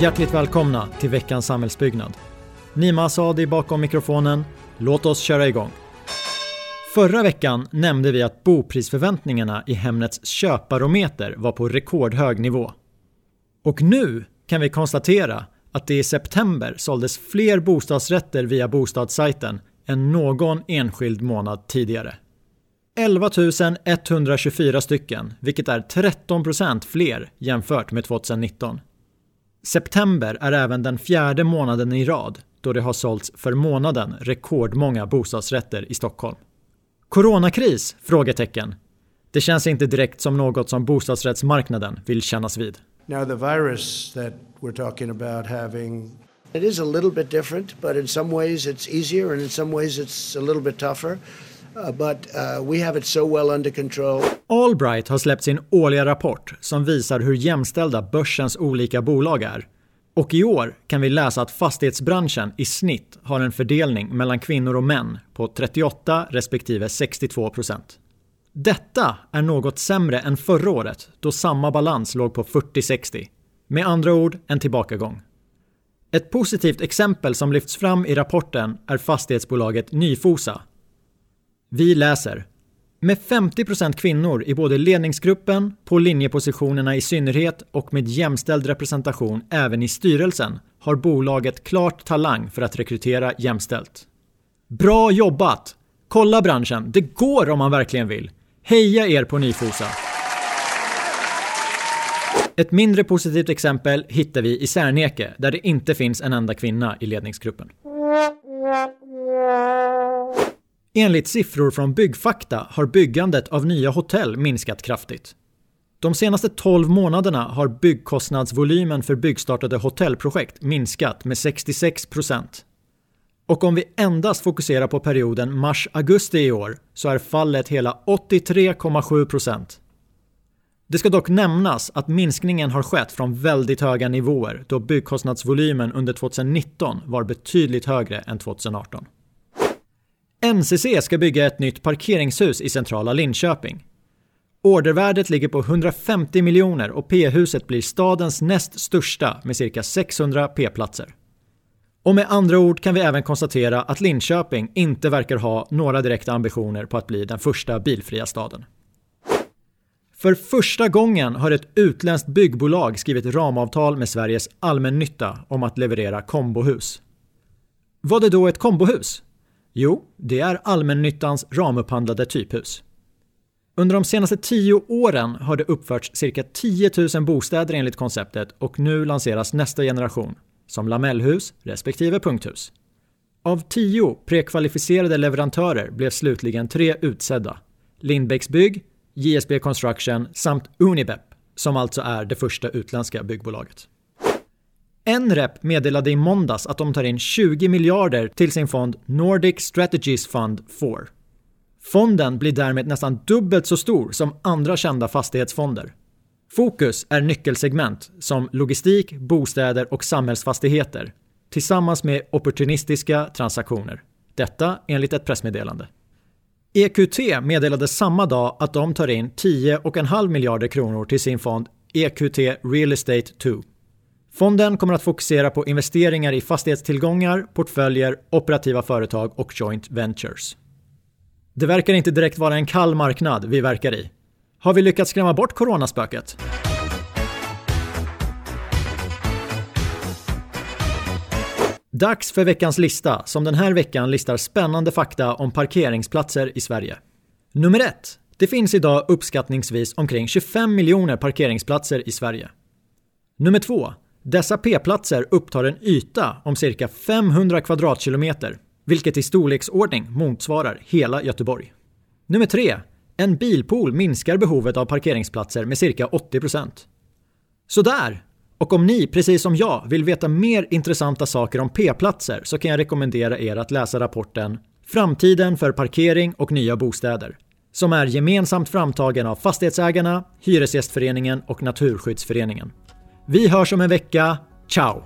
Hjärtligt välkomna till veckans samhällsbyggnad. Nima Asadi bakom mikrofonen. Låt oss köra igång. Förra veckan nämnde vi att boprisförväntningarna i Hemnets köparometer var på rekordhög nivå. Och nu kan vi konstatera att det i september såldes fler bostadsrätter via bostadssajten än någon enskild månad tidigare. 11 124 stycken, vilket är 13% fler jämfört med 2019. September är även den fjärde månaden i rad då det har sålts för månaden rekordmånga bostadsrätter i Stockholm. Coronakris? Frågetecken. Det känns inte direkt som något som bostadsrättsmarknaden vill kännas vid. Now the virus that we're talking about having it is a little bit different, but in some ways it's easier and in some ways it's a little bit tougher. Uh, but uh, we have it so well under control. Allbright har släppt sin årliga rapport som visar hur jämställda börsens olika bolag är. Och i år kan vi läsa att fastighetsbranschen i snitt har en fördelning mellan kvinnor och män på 38 respektive 62 procent. Detta är något sämre än förra året då samma balans låg på 40-60. Med andra ord en tillbakagång. Ett positivt exempel som lyfts fram i rapporten är fastighetsbolaget Nyfosa. Vi läser med 50% kvinnor i både ledningsgruppen, på linjepositionerna i synnerhet och med jämställd representation även i styrelsen har bolaget klart talang för att rekrytera jämställt. Bra jobbat! Kolla branschen, det går om man verkligen vill. Heja er på Nyfosa! Ett mindre positivt exempel hittar vi i Särneke där det inte finns en enda kvinna i ledningsgruppen. Enligt siffror från Byggfakta har byggandet av nya hotell minskat kraftigt. De senaste 12 månaderna har byggkostnadsvolymen för byggstartade hotellprojekt minskat med 66 procent. Och om vi endast fokuserar på perioden mars-augusti i år så är fallet hela 83,7 procent. Det ska dock nämnas att minskningen har skett från väldigt höga nivåer då byggkostnadsvolymen under 2019 var betydligt högre än 2018. NCC ska bygga ett nytt parkeringshus i centrala Linköping. Ordervärdet ligger på 150 miljoner och P-huset blir stadens näst största med cirka 600 P-platser. Och med andra ord kan vi även konstatera att Linköping inte verkar ha några direkta ambitioner på att bli den första bilfria staden. För första gången har ett utländskt byggbolag skrivit ramavtal med Sveriges allmännytta om att leverera kombohus. Vad är då ett kombohus? Jo, det är allmännyttans ramupphandlade typhus. Under de senaste tio åren har det uppförts cirka 10 000 bostäder enligt konceptet och nu lanseras nästa generation, som lamellhus respektive punkthus. Av tio prekvalificerade leverantörer blev slutligen tre utsedda. Lindbäcks Bygg, JSB Construction samt Unibep, som alltså är det första utländska byggbolaget. Nrep meddelade i måndags att de tar in 20 miljarder till sin fond Nordic Strategies Fund 4. Fonden blir därmed nästan dubbelt så stor som andra kända fastighetsfonder. Fokus är nyckelsegment som logistik, bostäder och samhällsfastigheter tillsammans med opportunistiska transaktioner. Detta enligt ett pressmeddelande. EQT meddelade samma dag att de tar in 10,5 miljarder kronor till sin fond EQT Real Estate 2. Fonden kommer att fokusera på investeringar i fastighetstillgångar, portföljer, operativa företag och joint ventures. Det verkar inte direkt vara en kall marknad vi verkar i. Har vi lyckats skrämma bort coronaspöket? Dags för veckans lista som den här veckan listar spännande fakta om parkeringsplatser i Sverige. Nummer 1. Det finns idag uppskattningsvis omkring 25 miljoner parkeringsplatser i Sverige. Nummer 2. Dessa p-platser upptar en yta om cirka 500 kvadratkilometer, vilket i storleksordning motsvarar hela Göteborg. Nummer 3. En bilpool minskar behovet av parkeringsplatser med cirka 80%. Sådär! Och om ni, precis som jag, vill veta mer intressanta saker om p-platser så kan jag rekommendera er att läsa rapporten Framtiden för parkering och nya bostäder som är gemensamt framtagen av Fastighetsägarna, Hyresgästföreningen och Naturskyddsföreningen. Vi hörs om en vecka. Ciao!